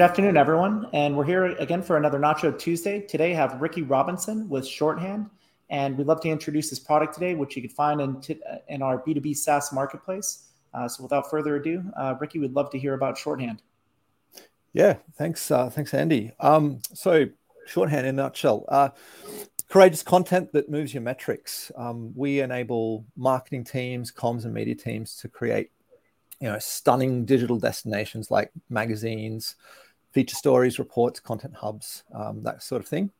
Good afternoon, everyone. And we're here again for another Nacho Tuesday. Today, I have Ricky Robinson with Shorthand. And we'd love to introduce this product today, which you can find in, t- in our B2B SaaS marketplace. Uh, so without further ado, uh, Ricky, we'd love to hear about Shorthand. Yeah, thanks, uh, thanks, Andy. Um, so, Shorthand in a nutshell: uh, courageous content that moves your metrics. Um, we enable marketing teams, comms, and media teams to create, you know, stunning digital destinations like magazines, feature stories, reports, content hubs, um, that sort of thing.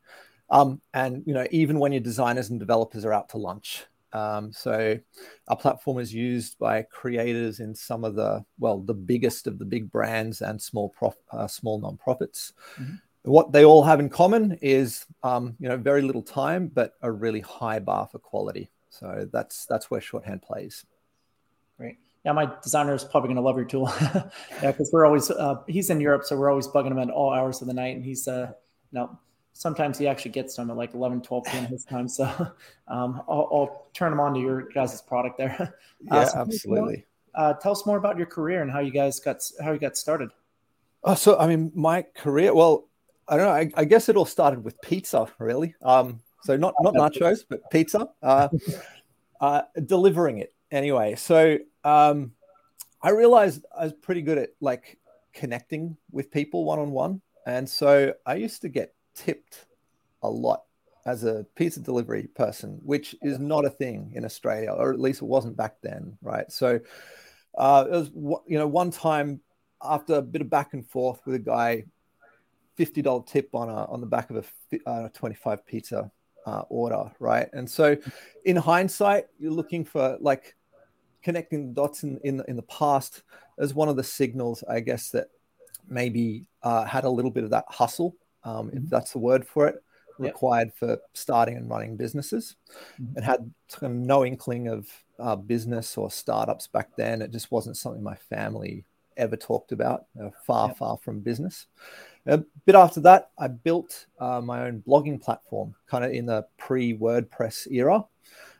Um, and you know, even when your designers and developers are out to lunch, um, so our platform is used by creators in some of the well, the biggest of the big brands and small prof, uh, small nonprofits. Mm-hmm. What they all have in common is um, you know very little time, but a really high bar for quality. So that's that's where shorthand plays. Great. Yeah, my designer is probably going to love your tool. yeah, because we're always uh, he's in Europe, so we're always bugging him at all hours of the night, and he's uh, you know sometimes he actually gets them at like 11 12 p.m his time so um, I'll, I'll, turn him on to your guys' product there. Uh, yeah so absolutely. uh, tell us more about your career and how you guys got how you got started. Oh so i mean my career well i don't know i, I guess it all started with pizza really. Um, so not not nachos but pizza. Uh, uh, delivering it anyway. So um, i realized i was pretty good at like connecting with people one-on-one and so i used to get tipped a lot as a pizza delivery person, which is not a thing in Australia, or at least it wasn't back then, right? So uh, it was, you know, one time after a bit of back and forth with a guy, fifty dollar tip on a on the back of a uh, twenty five pizza uh, order, right? And so, in hindsight, you're looking for like connecting the dots in in, in the past as one of the signals, I guess, that maybe uh, had a little bit of that hustle um, if mm-hmm. that's the word for it, required yep. for starting and running businesses. Mm-hmm. It had kind of no inkling of uh, business or startups back then. It just wasn't something my family ever talked about, uh, far, yep. far from business. A bit after that, I built uh, my own blogging platform, kind of in the pre WordPress era.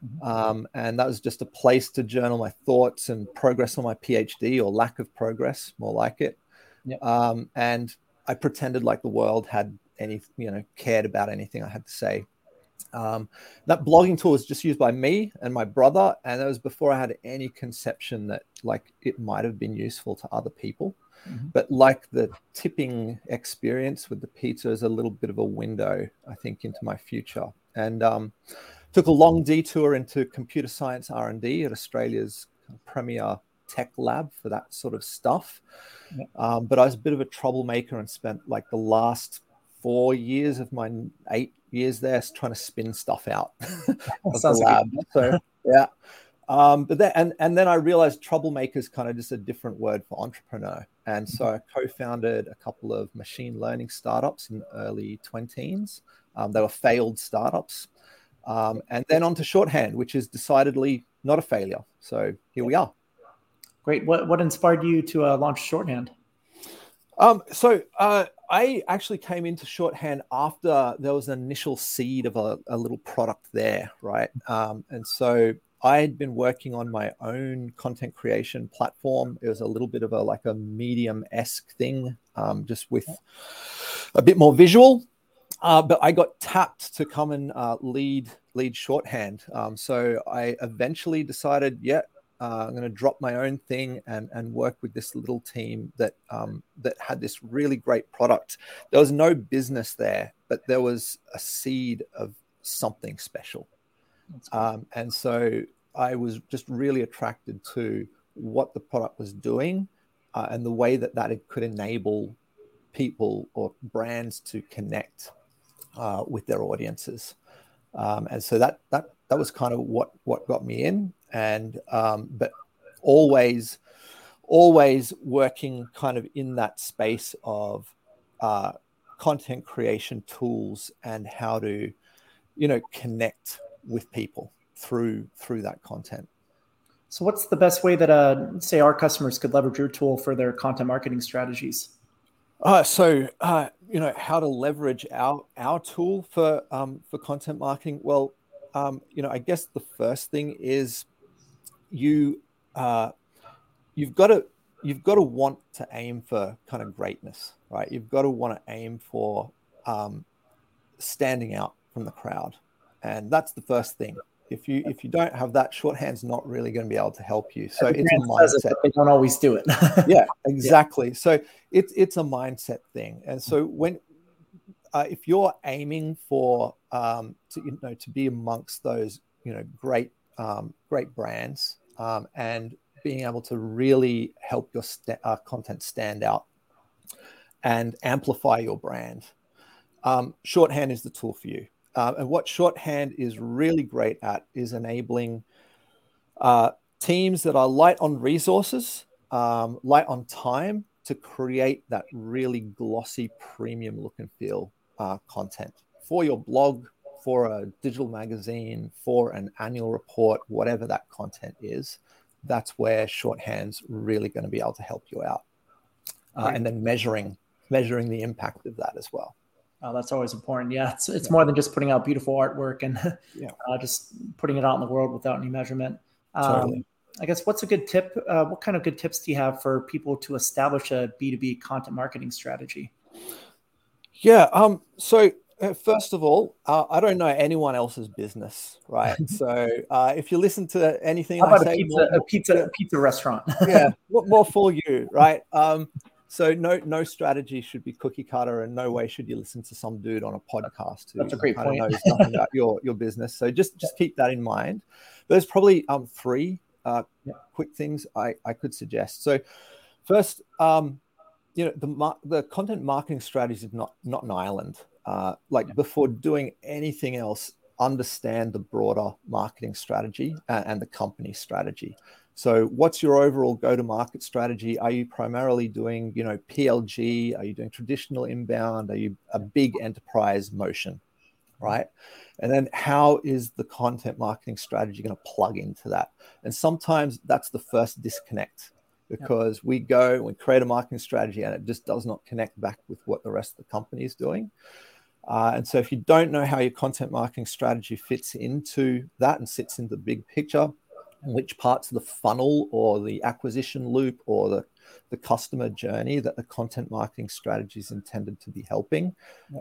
Mm-hmm. Um, and that was just a place to journal my thoughts and progress on my PhD or lack of progress, more like it. Yep. Um, and I pretended like the world had any, you know, cared about anything I had to say. Um, that blogging tool was just used by me and my brother, and that was before I had any conception that like it might have been useful to other people. Mm-hmm. But like the tipping experience with the pizza is a little bit of a window, I think, into my future. And um, took a long detour into computer science R and D at Australia's premier tech lab for that sort of stuff. Yeah. Um, but I was a bit of a troublemaker and spent like the last four years of my eight years there trying to spin stuff out of the lab. so yeah. Um, but then and, and then I realized troublemaker is kind of just a different word for entrepreneur. And so I co-founded a couple of machine learning startups in the early 20s. Um, they were failed startups. Um, and then onto shorthand, which is decidedly not a failure. So here we are. Great. What what inspired you to uh, launch Shorthand? Um, so uh, I actually came into Shorthand after there was an initial seed of a, a little product there, right? Um, and so I had been working on my own content creation platform. It was a little bit of a like a medium esque thing, um, just with a bit more visual. Uh, but I got tapped to come and uh, lead lead shorthand. Um, so I eventually decided, yeah, uh, I'm going to drop my own thing and and work with this little team that um, that had this really great product. There was no business there, but there was a seed of something special, um, and so I was just really attracted to what the product was doing uh, and the way that that it could enable people or brands to connect uh, with their audiences. Um, and so that that that was kind of what what got me in and um, but always always working kind of in that space of uh, content creation tools and how to you know connect with people through through that content. So what's the best way that uh, say our customers could leverage your tool for their content marketing strategies? Uh, so uh, you know how to leverage our our tool for um, for content marketing? Well um, you know i guess the first thing is you uh, you've got to you've got to want to aim for kind of greatness, right? You've got to want to aim for um, standing out from the crowd, and that's the first thing. If you if you don't have that, shorthand's not really going to be able to help you. So it's a mindset. It, they don't always do it. yeah, exactly. Yeah. So it's it's a mindset thing, and so when uh, if you're aiming for um, to, you know to be amongst those you know great um, great brands um, and being able to really help your st- uh, content stand out and amplify your brand. Um, shorthand is the tool for you. Uh, and what shorthand is really great at is enabling uh, teams that are light on resources, um, light on time to create that really glossy premium look and feel uh, content for your blog, for a digital magazine, for an annual report, whatever that content is that's where shorthand's really going to be able to help you out. Uh, right. And then measuring measuring the impact of that as well. Oh, that's always important. Yeah, it's, it's yeah. more than just putting out beautiful artwork and yeah. uh, just putting it out in the world without any measurement. Um, totally. I guess what's a good tip? Uh, what kind of good tips do you have for people to establish a B2B content marketing strategy? Yeah. Um, so uh, first of all, uh, I don't know anyone else's business, right? so uh, if you listen to anything, How about I say, a pizza, more, a pizza, a pizza restaurant? yeah, what more for you, right? Um, so no, no strategy should be cookie cutter, and no way should you listen to some dude on a podcast who That's a great kind point. of knows nothing about your your business. So just just keep that in mind. There's probably um three uh, quick things I I could suggest. So first, um, you know the the content marketing strategy is not not an island uh, like before doing anything else, understand the broader marketing strategy and, and the company strategy. So, what's your overall go-to-market strategy? Are you primarily doing, you know, PLG? Are you doing traditional inbound? Are you a big enterprise motion, right? And then, how is the content marketing strategy going to plug into that? And sometimes that's the first disconnect because yep. we go and we create a marketing strategy and it just does not connect back with what the rest of the company is doing. Uh, and so, if you don't know how your content marketing strategy fits into that and sits in the big picture, which parts of the funnel or the acquisition loop or the, the customer journey that the content marketing strategy is intended to be helping,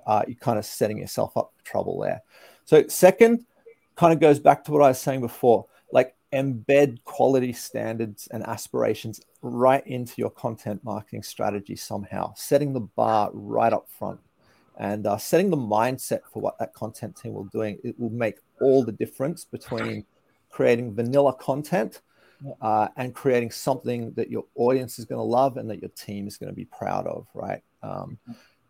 uh, you're kind of setting yourself up for trouble there. So, second, kind of goes back to what I was saying before like embed quality standards and aspirations right into your content marketing strategy somehow, setting the bar right up front and uh, setting the mindset for what that content team will doing it will make all the difference between creating vanilla content uh, and creating something that your audience is going to love and that your team is going to be proud of right um,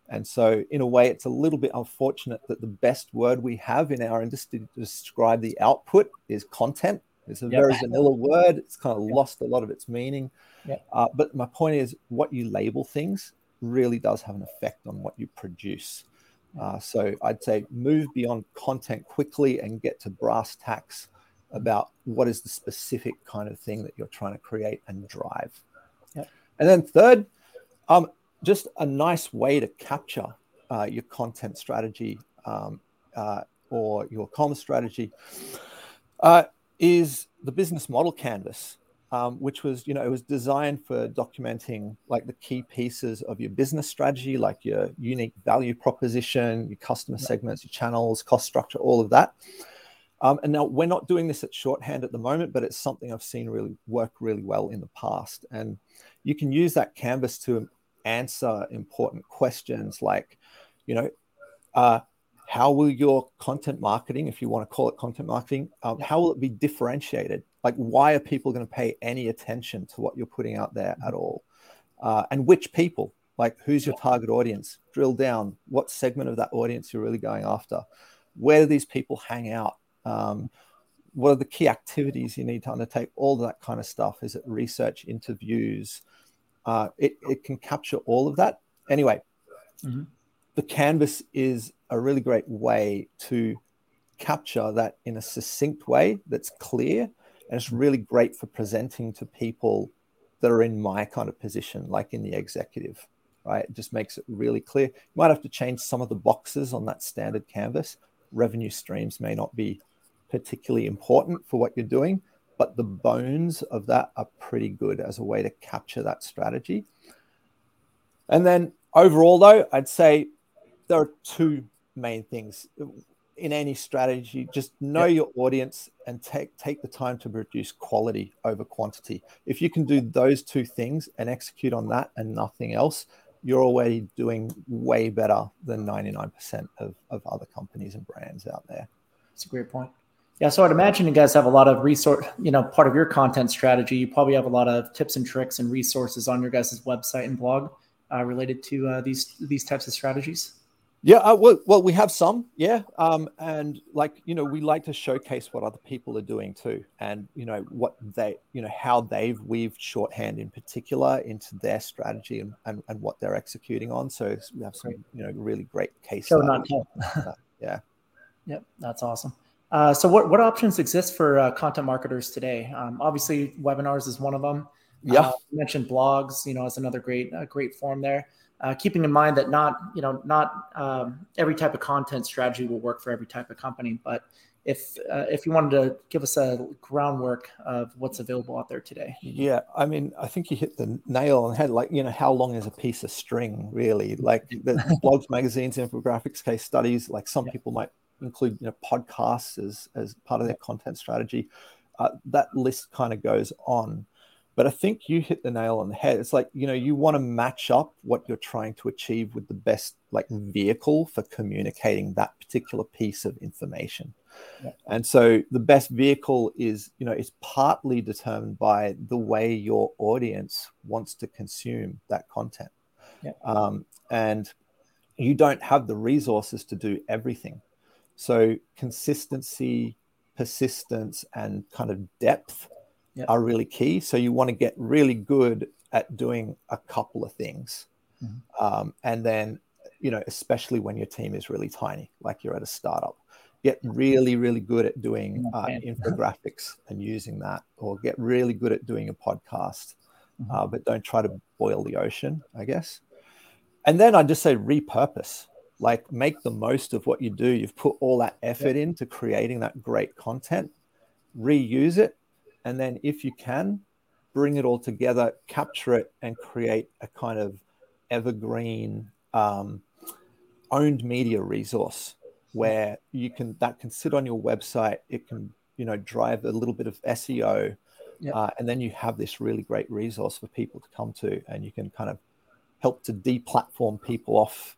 and so in a way it's a little bit unfortunate that the best word we have in our industry to describe the output is content it's a yep. very vanilla word it's kind of yep. lost a lot of its meaning yep. uh, but my point is what you label things really does have an effect on what you produce. Uh, so I'd say move beyond content quickly and get to brass tacks about what is the specific kind of thing that you're trying to create and drive. Yep. And then third, um, just a nice way to capture uh, your content strategy um, uh, or your commerce strategy uh, is the business model canvas um, which was, you know, it was designed for documenting like the key pieces of your business strategy, like your unique value proposition, your customer segments, your channels, cost structure, all of that. Um, and now we're not doing this at shorthand at the moment, but it's something I've seen really work really well in the past. And you can use that canvas to answer important questions like, you know, uh, how will your content marketing, if you want to call it content marketing, um, how will it be differentiated? Like, why are people going to pay any attention to what you're putting out there at all? Uh, and which people? Like, who's your target audience? Drill down. What segment of that audience you're really going after? Where do these people hang out? Um, what are the key activities you need to undertake? All that kind of stuff. Is it research, interviews? Uh, it, it can capture all of that. Anyway, mm-hmm. the canvas is a really great way to capture that in a succinct way that's clear and it's really great for presenting to people that are in my kind of position, like in the executive, right? It just makes it really clear. You might have to change some of the boxes on that standard canvas. Revenue streams may not be particularly important for what you're doing, but the bones of that are pretty good as a way to capture that strategy. And then overall, though, I'd say there are two main things in any strategy. Just know yep. your audience and take take the time to produce quality over quantity. If you can do those two things and execute on that and nothing else, you're already doing way better than 99% of, of other companies and brands out there. That's a great point. Yeah, so I'd imagine you guys have a lot of resource, you know, part of your content strategy. You probably have a lot of tips and tricks and resources on your guys' website and blog uh, related to uh, these these types of strategies. Yeah, uh, well, well, we have some, yeah, um, and like you know, we like to showcase what other people are doing too, and you know what they, you know, how they've weaved shorthand in particular into their strategy and, and, and what they're executing on. So we have some, you know, really great case. Show not tell. yeah. Yep, that's awesome. Uh, so, what what options exist for uh, content marketers today? Um, obviously, webinars is one of them. Yeah, uh, you mentioned blogs. You know, as another great great form there uh, keeping in mind that not you know not um, every type of content strategy will work for every type of company but if uh, if you wanted to give us a groundwork of what's available out there today yeah i mean i think you hit the nail on the head like you know how long is a piece of string really like the blogs magazines infographics case studies like some yeah. people might include you know podcasts as as part of their content strategy uh, that list kind of goes on but I think you hit the nail on the head. It's like, you know, you want to match up what you're trying to achieve with the best like vehicle for communicating that particular piece of information. Yeah. And so the best vehicle is, you know, it's partly determined by the way your audience wants to consume that content. Yeah. Um, and you don't have the resources to do everything. So consistency, persistence, and kind of depth yep. are really key. So you want to get really good at doing a couple of things. Mm-hmm. Um, and then, you know, especially when your team is really tiny, like you're at a startup, get really, really good at doing uh, infographics and using that, or get really good at doing a podcast, mm-hmm. uh, but don't try to boil the ocean, I guess. And then I just say repurpose, like make the most of what you do. You've put all that effort yep. into creating that great content, reuse it, and then if you can bring it all together capture it and create a kind of evergreen um, owned media resource where you can that can sit on your website it can you know drive a little bit of seo yep. uh, and then you have this really great resource for people to come to and you can kind of help to deplatform people off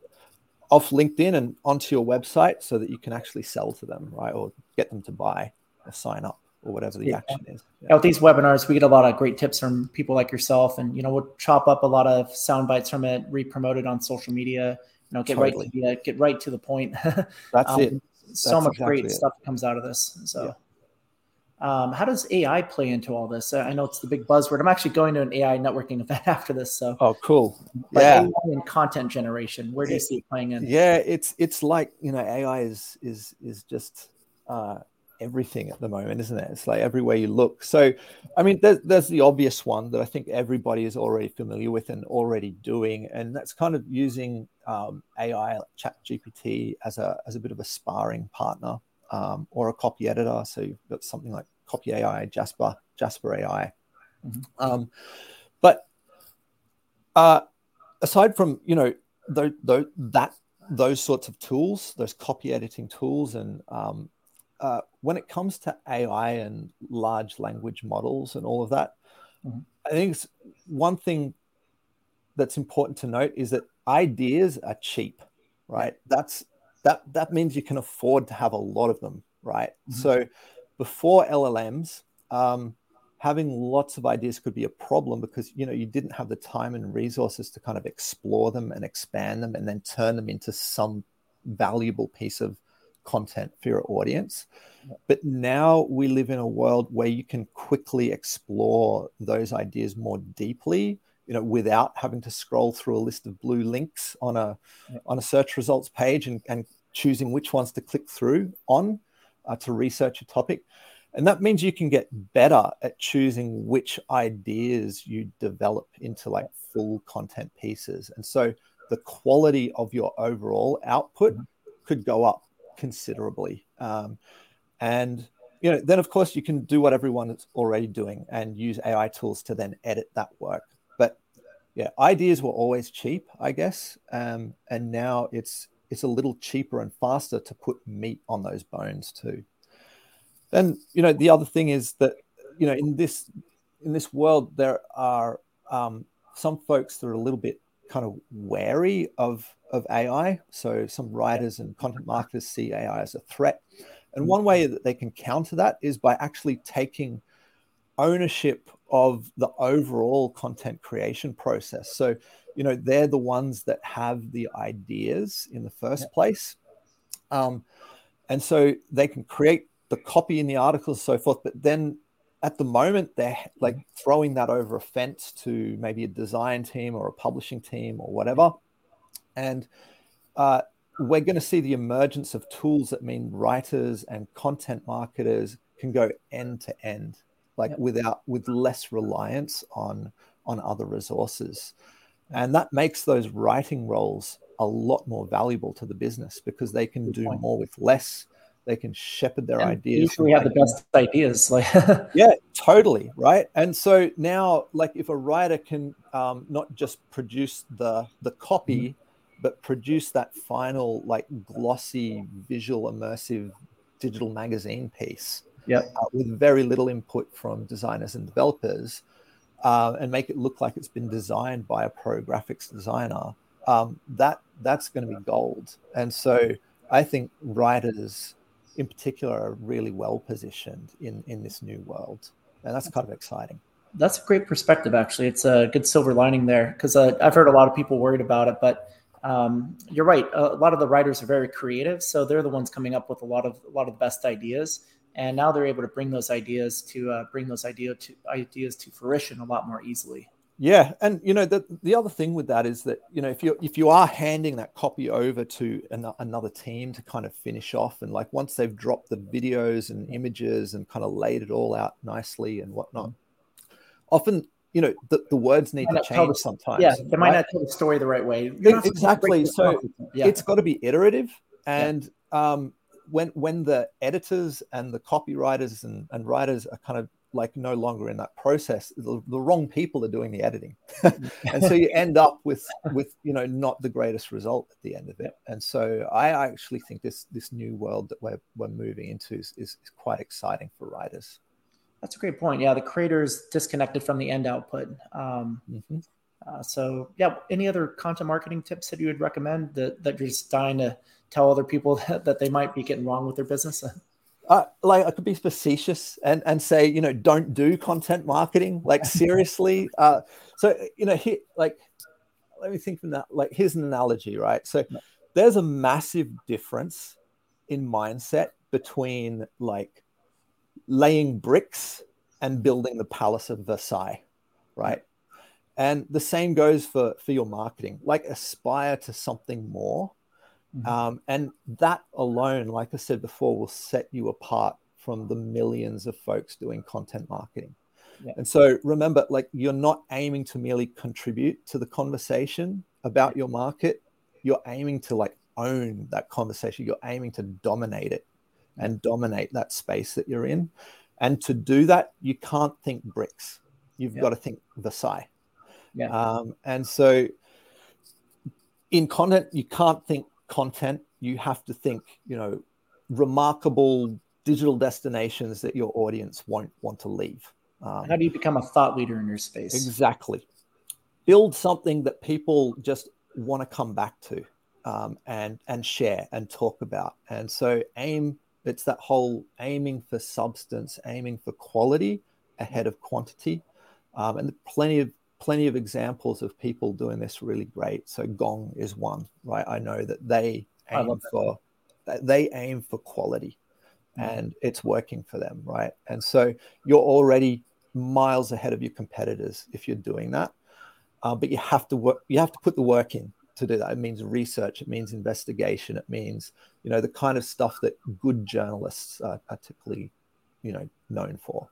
off linkedin and onto your website so that you can actually sell to them right or get them to buy or sign up or whatever the yeah. action is. Yeah. these webinars, we get a lot of great tips from people like yourself, and you know we'll chop up a lot of sound bites from it, re-promote it on social media. You know, get totally. right to the, get right to the point. That's um, it. So much exactly great it. stuff comes out of this. So. Yeah. Um, how does AI play into all this? I know it's the big buzzword. I'm actually going to an AI networking event after this. So, oh, cool. yeah, and content generation. Where do you see it playing in? Yeah, it's it's like you know, AI is is is just uh, everything at the moment, isn't it? It's like everywhere you look. So, I mean, there's, there's the obvious one that I think everybody is already familiar with and already doing, and that's kind of using um, AI, like Chat GPT, as a as a bit of a sparring partner um, or a copy editor. So you've got something like Copy AI, Jasper, Jasper AI. Mm-hmm. Um, but uh, aside from you know the, the, that those sorts of tools, those copy editing tools, and um, uh, when it comes to AI and large language models and all of that, mm-hmm. I think one thing that's important to note is that ideas are cheap, right? That's that that means you can afford to have a lot of them, right? Mm-hmm. So before LLMs, um, having lots of ideas could be a problem because you know you didn't have the time and resources to kind of explore them and expand them and then turn them into some valuable piece of content for your audience. But now we live in a world where you can quickly explore those ideas more deeply, you know, without having to scroll through a list of blue links on a on a search results page and, and choosing which ones to click through on uh, to research a topic. And that means you can get better at choosing which ideas you develop into like full content pieces. And so the quality of your overall output could go up considerably. Um, and you know, then of course you can do what everyone is already doing and use AI tools to then edit that work. But yeah, ideas were always cheap, I guess, um, and now it's it's a little cheaper and faster to put meat on those bones too. Then you know the other thing is that you know in this in this world there are um, some folks that are a little bit kind of wary of of AI. So some writers and content marketers see AI as a threat. And one way that they can counter that is by actually taking ownership of the overall content creation process. So, you know, they're the ones that have the ideas in the first yeah. place. Um, and so they can create the copy in the articles, and so forth, but then at the moment they're like throwing that over a fence to maybe a design team or a publishing team or whatever and uh, we're going to see the emergence of tools that mean writers and content marketers can go end to end like yep. without with less reliance on on other resources and that makes those writing roles a lot more valuable to the business because they can Good do point. more with less they can shepherd their and ideas. We have the best ideas. Like yeah, totally right. And so now, like if a writer can um, not just produce the the copy, mm-hmm. but produce that final like glossy, visual, immersive digital magazine piece. Yeah, uh, with very little input from designers and developers, uh, and make it look like it's been designed by a pro graphics designer. Um, that that's going to be gold. And so I think writers in particular are really well positioned in in this new world, and that's kind of exciting. That's a great perspective, actually. It's a good silver lining there because uh, I've heard a lot of people worried about it, but um, you're right. A lot of the writers are very creative, so they're the ones coming up with a lot of a lot of the best ideas, and now they're able to bring those ideas to uh, bring those idea to ideas to fruition a lot more easily. Yeah, and you know the the other thing with that is that you know if you if you are handing that copy over to an, another team to kind of finish off, and like once they've dropped the videos and images and kind of laid it all out nicely and whatnot, often you know the, the words need to change the, sometimes. Yeah, they might right? not tell the story the right way. Exactly. So yeah. it's got to be iterative, and yeah. um, when when the editors and the copywriters and, and writers are kind of like no longer in that process the, the wrong people are doing the editing. And so you end up with with you know not the greatest result at the end of it. And so i actually think this this new world that we're, we're moving into is, is, is quite exciting for writers. That's a great point. Yeah the creator is disconnected from the end output. Um, mm-hmm. uh, so yeah any other content marketing tips that you would recommend that, that you're just dying to tell other people that, that they might be getting wrong with their business uh, like I could be facetious and and say you know don't do content marketing like seriously. uh, so you know here like let me think from that. Like here's an analogy, right? So there's a massive difference in mindset between like laying bricks and building the palace of Versailles, right? And the same goes for for your marketing. Like aspire to something more Mm-hmm. Um, and that alone, like I said before, will set you apart from the millions of folks doing content marketing. Yeah. And so remember, like you're not aiming to merely contribute to the conversation about your market. You're aiming to like own that conversation. You're aiming to dominate it and dominate that space that you're in. And to do that, you can't think bricks. You've yeah. got to think Versailles. Yeah. Um, and so in content, you can't think content, you have to think, you know, remarkable digital destinations that your audience won't want to leave. Um, How do you become a thought leader in your space? Exactly. Build something that people just want to come back to um, and and share and talk about. And so aim. It's that whole aiming for substance, aiming for quality ahead of quantity, um, and plenty of plenty of examples of people doing this really great. So Gong is one, right? I know that they aim for they aim for quality mm. and it's working for them, right? And so you're already miles ahead of your competitors if you're doing that. Uh, but you have to work, you have to put the work in to do that. It means research, it means investigation, it means, you know, the kind of stuff that good journalists are, are typically, you know, known for.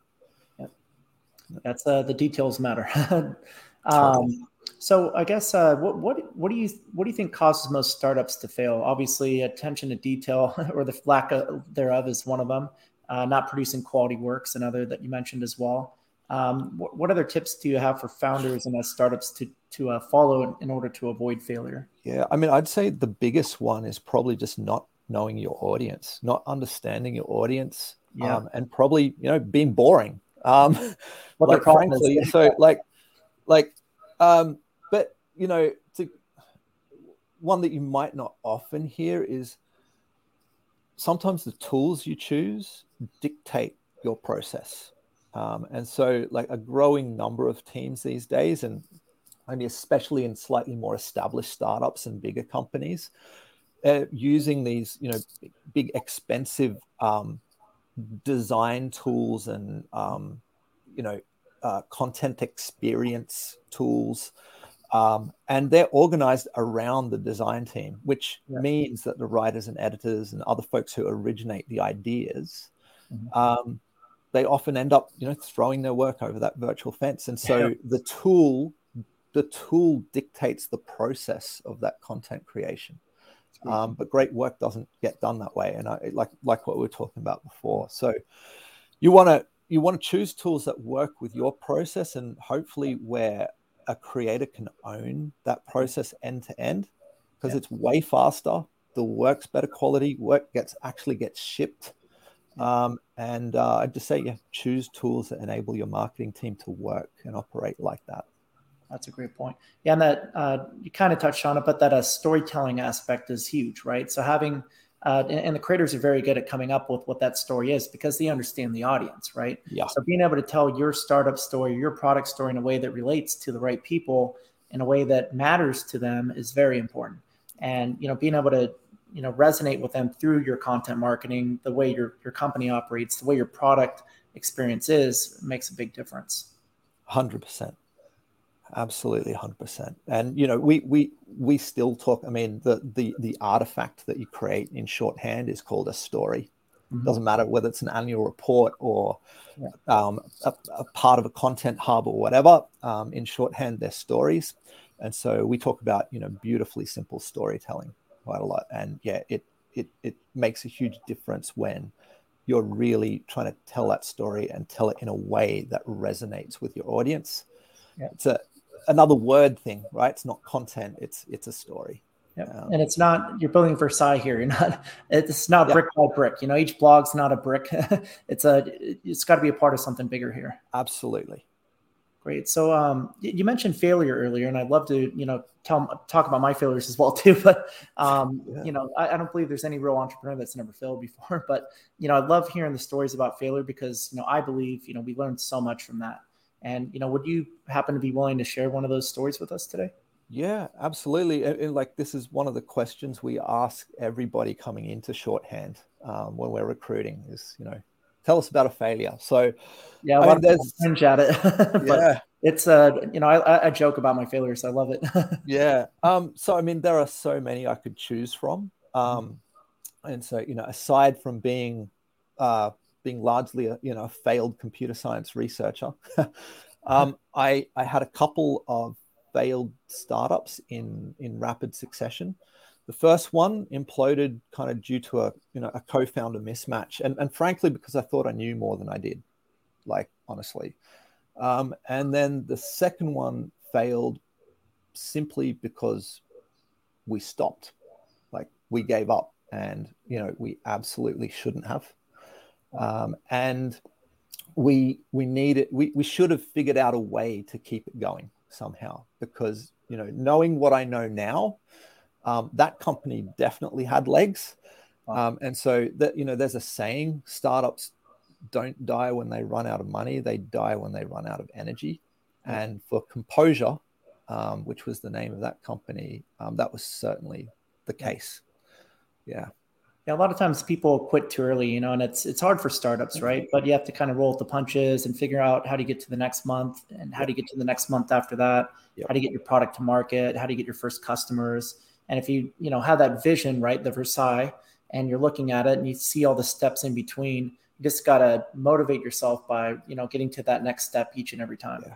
That's uh, the details matter. um, so I guess uh, what what what do you what do you think causes most startups to fail? Obviously, attention to detail or the lack of, thereof is one of them. uh, not producing quality works, another that you mentioned as well. Um, what, what, other tips do you have for founders and startups to to uh, follow in, in, order to avoid failure? Yeah, I mean, I'd say the biggest one is probably just not knowing your audience, not understanding your audience, yeah. um, and probably you know being boring. Um, like frankly, so like like, um, but you know, to one that you might not often hear is sometimes the tools you choose dictate your process. Um, and so, like a growing number of teams these days, and only especially in slightly more established startups and bigger companies, uh, using these, you know, big, expensive um, design tools and, um, you know, uh, content experience tools um, and they're organized around the design team, which yeah. means that the writers and editors and other folks who originate the ideas, mm-hmm. um, they often end up, you know, throwing their work over that virtual fence. And so yeah. the tool, the tool dictates the process of that content creation. Um, but great work doesn't get done that way, and I, like like what we were talking about before. So you want to you want to choose tools that work with your process, and hopefully where a creator can own that process end to end because yeah. it's way faster. The work's better quality. Work gets actually gets shipped. Um, and uh, I just say, yeah, choose tools that enable your marketing team to work and operate like that. That's a great point. Yeah, and that uh, you kind of touched on it, but that a uh, storytelling aspect is huge, right? So having uh, and, and, the creators are very good at coming up with what that story is because they understand the audience, right? Yeah. So being able to tell your startup story, your product story in a way that relates to the right people, in a way that matters to them, is very important. And you know, being able to you know resonate with them through your content marketing, the way your your company operates, the way your product experience is, makes a big difference. Hundred percent absolutely 100% and you know we we we still talk i mean the the the artifact that you create in shorthand is called a story mm-hmm. doesn't matter whether it's an annual report or yeah. um, a, a, part of a content hub or whatever um, in shorthand they're stories and so we talk about you know beautifully simple storytelling quite a lot and yeah it it it makes a huge difference when you're really trying to tell that story and tell it in a way that resonates with your audience yeah. it's a another word thing, right? It's not content. It's it's a story. Yep. Um, and it's not you're building Versailles here. You're not. It's not brick by brick. You know, each blog's not a brick. it's a. It's got to be a part of something bigger here. Absolutely. Great. So um, you mentioned failure earlier, and I'd love to you know tell talk about my failures as well too. But um, yeah. you know, I, I, don't believe there's any real entrepreneur that's never failed before. But you know, I love hearing the stories about failure because you know I believe you know we learned so much from that. And you know, would you happen to be willing to share one of those stories with us today? Yeah, absolutely. And, and like this is one of the questions we ask everybody coming into shorthand um, when we're recruiting is, you know, tell us about a failure. So yeah, I mean, of cringe at it. yeah. It's uh, you know, I, I joke about my failures. I love it. yeah. Um, so I mean, there are so many I could choose from. Um, and so, you know, aside from being uh, being largely a you know a failed computer science researcher, um, I I had a couple of failed startups in in rapid succession. The first one imploded kind of due to a you know a co-founder mismatch, and and frankly because I thought I knew more than I did, like honestly. Um, and then the second one failed simply because we stopped, like we gave up, and you know we absolutely shouldn't have um, and we we need it. We, we should have figured out a way to keep it going somehow because you know knowing what I know now, um, that company definitely had legs, um, and so that you know there's a saying: startups don't die when they run out of money; they die when they run out of energy. And for Composure, um, which was the name of that company, um, that was certainly the case. Yeah yeah, a lot of times people quit too early, you know, and it's it's hard for startups, right? But you have to kind of roll with the punches and figure out how to get to the next month and how to get to the next month after that, yep. how to get your product to market, how to get your first customers. And if you, you know, have that vision, right, the Versailles, and you're looking at it and you see all the steps in between, you just gotta motivate yourself by, you know, getting to that next step each and every time. Yeah.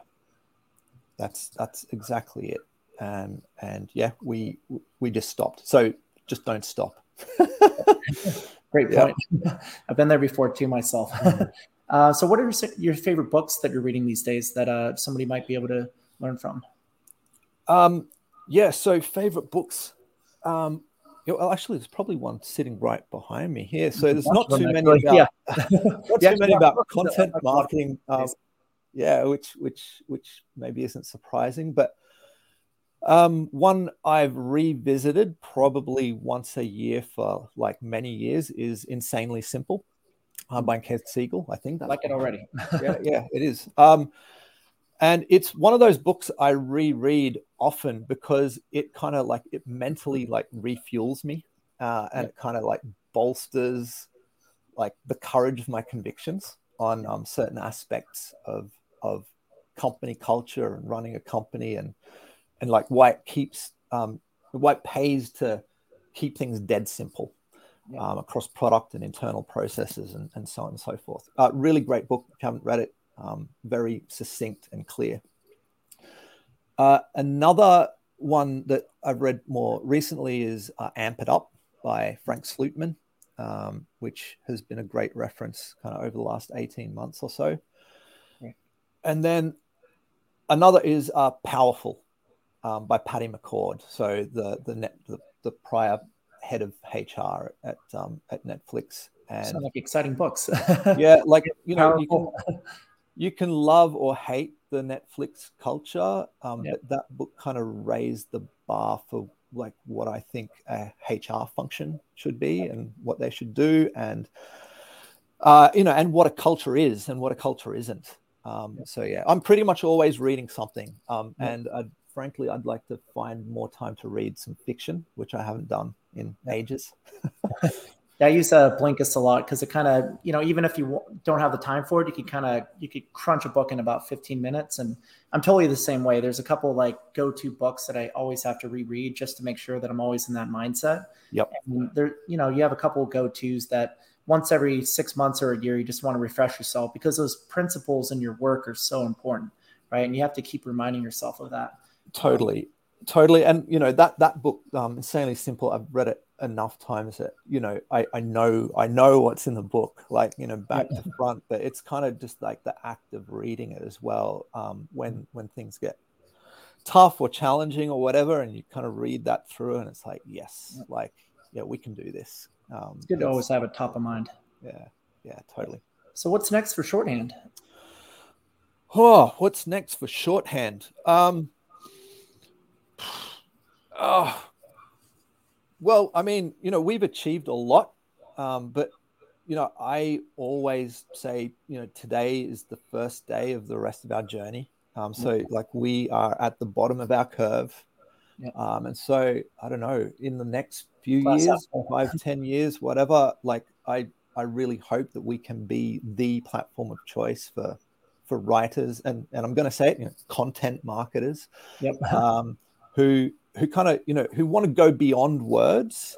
That's that's exactly it. And and yeah, we we just stopped. So just don't stop great point. I've been there before too myself. Uh, so, what are your favorite books that you're reading these days that uh, somebody might be able to learn from? Um, yeah. So, favorite books. Um, well, actually, there's probably one sitting right behind me here. So there's not too many about, yeah. not too many about content marketing. Um, yeah, which which which maybe isn't surprising, but um, one I've revisited probably once a year for like many years is Insanely Simple uh, by Ken Segall. I think I like it already. yeah, yeah, it is. Um, and it's one of those books I reread often because it kind of like it mentally like refuels me uh, and yeah. it kind of like bolsters like the courage of my convictions on um, certain aspects of of company culture and running a company and and like why it keeps um, why it pays to keep things dead simple yeah. um, across product and internal processes and, and so on and so forth. Uh, really great book. If you haven't read it, um, very succinct and clear. Uh, another one that I've read more recently is uh, Amp It Up by Frank Slootman, um, which has been a great reference kind of over the last 18 months or so. Yeah. And then another is uh, Powerful um, by Patty McCord. So the the, net, the, the prior head of HR at um, at Netflix. And Sound like exciting books. yeah, like you know, you can, you can love or hate the Netflix culture, um, yep. but that book kind of raised the bar for like what I think a HR function should be and what they should do, and uh, you know, and what a culture is and what a culture isn't. Um, so yeah, I'm pretty much always reading something, um, yep. and frankly, I'd like to find more time to read some fiction, which I haven't done in ages. Yeah, I use uh, Blinkist a lot because it kind of, you know, even if you don't have the time for it, you can kind of you could crunch a book in about 15 minutes. And I'm totally the same way. There's a couple like go-to books that I always have to reread just to make sure that I'm always in that mindset. Yep. And there, you know, you have a couple go-tos that once every six months or a year, you just want to refresh yourself because those principles in your work are so important, right? And you have to keep reminding yourself of that. Totally, totally. And you know that that book, um, insanely simple. I've read it enough times that you know I, I know I know what's in the book like you know back to front but it's kind of just like the act of reading it as well um, when when things get tough or challenging or whatever and you kind of read that through and it's like yes like yeah we can do this. Um, it's good to always have it top of mind. Yeah. Yeah totally. So what's next for shorthand? Oh what's next for shorthand? Um oh well, I mean, you know, we've achieved a lot, um, but you know, I always say, you know, today is the first day of the rest of our journey. Um, so, like, we are at the bottom of our curve. Um, and so, I don't know, in the next few Class years, up. five, ten years, whatever, like, I, I really hope that we can be the platform of choice for, for writers and, and I'm going to say it, you know, content marketers, yep. um, who who kind of you know who want to go beyond words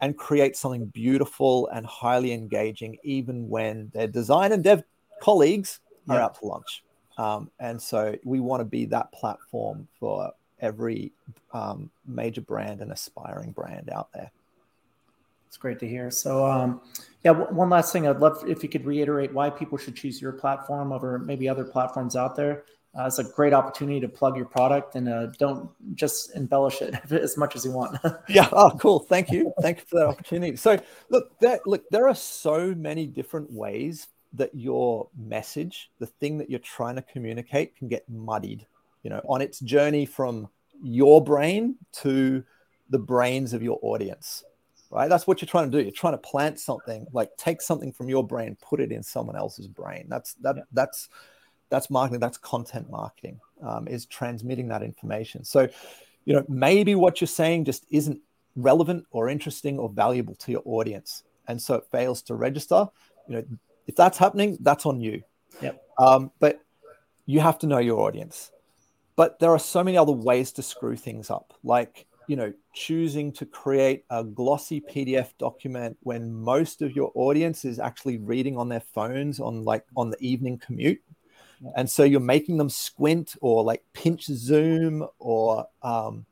and create something beautiful and highly engaging even when their design and dev colleagues are out to lunch. Um, and so we want to be that platform for every um, major brand and aspiring brand out there. It's great to hear. So um, yeah one last thing i'd love if you could reiterate why people should choose your platform over maybe other platforms out there uh, it's a great opportunity to plug your product and uh, don't just embellish it as much as you want. yeah. Oh, cool. Thank you. Thank you for that opportunity. So look, there, look, there are so many different ways that your message, the thing that you're trying to communicate, can get muddied. You know, on its journey from your brain to the brains of your audience. Right. That's what you're trying to do. You're trying to plant something, like take something from your brain, put it in someone else's brain. That's that. Yeah. That's that's marketing that's content marketing um, is transmitting that information. So you know maybe what you're saying just isn't relevant or interesting or valuable to your audience and so it fails to register. You know if that's happening that's on you. Yep. Um, but you have to know your audience. But there are so many other ways to screw things up like you know choosing to create a glossy pdf document when most of your audience is actually reading on their phones on like on the evening commute and so you're making them squint or like pinch zoom or um,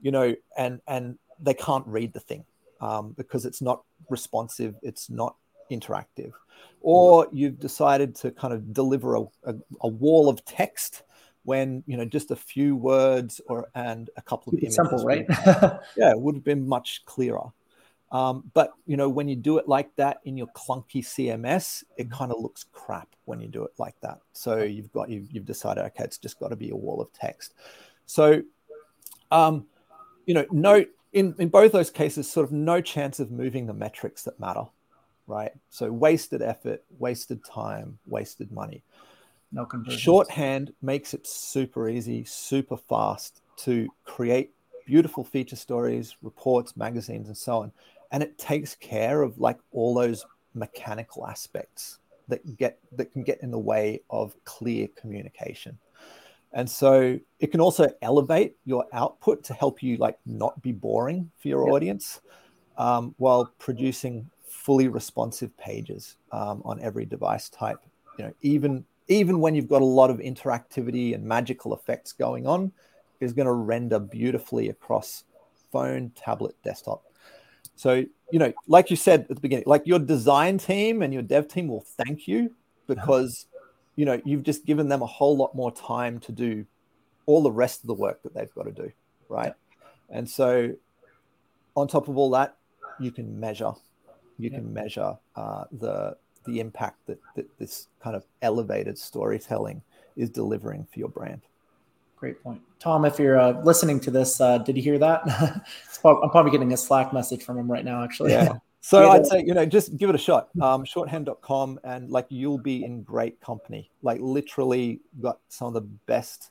you know and and they can't read the thing um, because it's not responsive, it's not interactive, or you've decided to kind of deliver a, a, a wall of text when you know just a few words or and a couple of images simple right? yeah it would have been much clearer um, but you know when you do it like that in your clunky cms it kind of looks crap when you do it like that. So you've got you've, you've decided okay it's just got to be a wall of text. So um, you know no, in, in both those cases sort of no chance of moving the metrics that matter right? So wasted effort wasted time wasted money. No conversion. Shorthand makes it super easy, super fast to create beautiful feature stories, reports, magazines, and so on. And it takes care of like all those mechanical aspects that get that can get in the way of clear communication. And so it can also elevate your output to help you like not be boring for your yep. audience um, while producing fully responsive pages um, on every device type. You know, even even when you've got a lot of interactivity and magical effects going on, is going to render beautifully across phone, tablet, desktop. So, you know, like you said at the beginning, like your design team and your dev team will thank you because, you know, you've just given them a whole lot more time to do all the rest of the work that they've got to do. Right. And so, on top of all that, you can measure, you yeah. can measure uh, the the impact that, that this kind of elevated storytelling is delivering for your brand. Great point. Tom, if you're uh, listening to this, uh, did you hear that? I'm probably getting a Slack message from him right now, actually. Yeah. So I'd say, you know, just give it a shot. Um, shorthand.com and like you'll be in great company. Like literally got some of the best,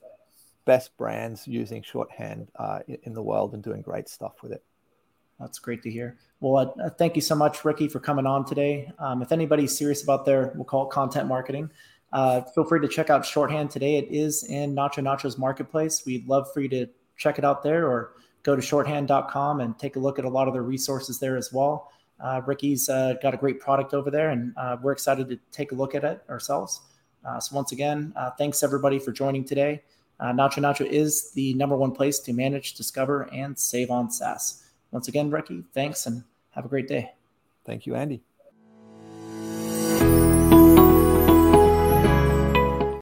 best brands using shorthand uh, in the world and doing great stuff with it. That's great to hear. Well, uh, thank you so much, Ricky, for coming on today. Um, if anybody's serious about their, we'll call it content marketing, uh, feel free to check out Shorthand today. It is in Nacho Nacho's marketplace. We'd love for you to check it out there or go to shorthand.com and take a look at a lot of their resources there as well. Uh, Ricky's uh, got a great product over there, and uh, we're excited to take a look at it ourselves. Uh, so, once again, thanks everybody for joining today. Nacho Nacho is the number one place to manage, discover, and save on SaaS. Once again, Ricky, thanks and have a great day. Thank you, Andy.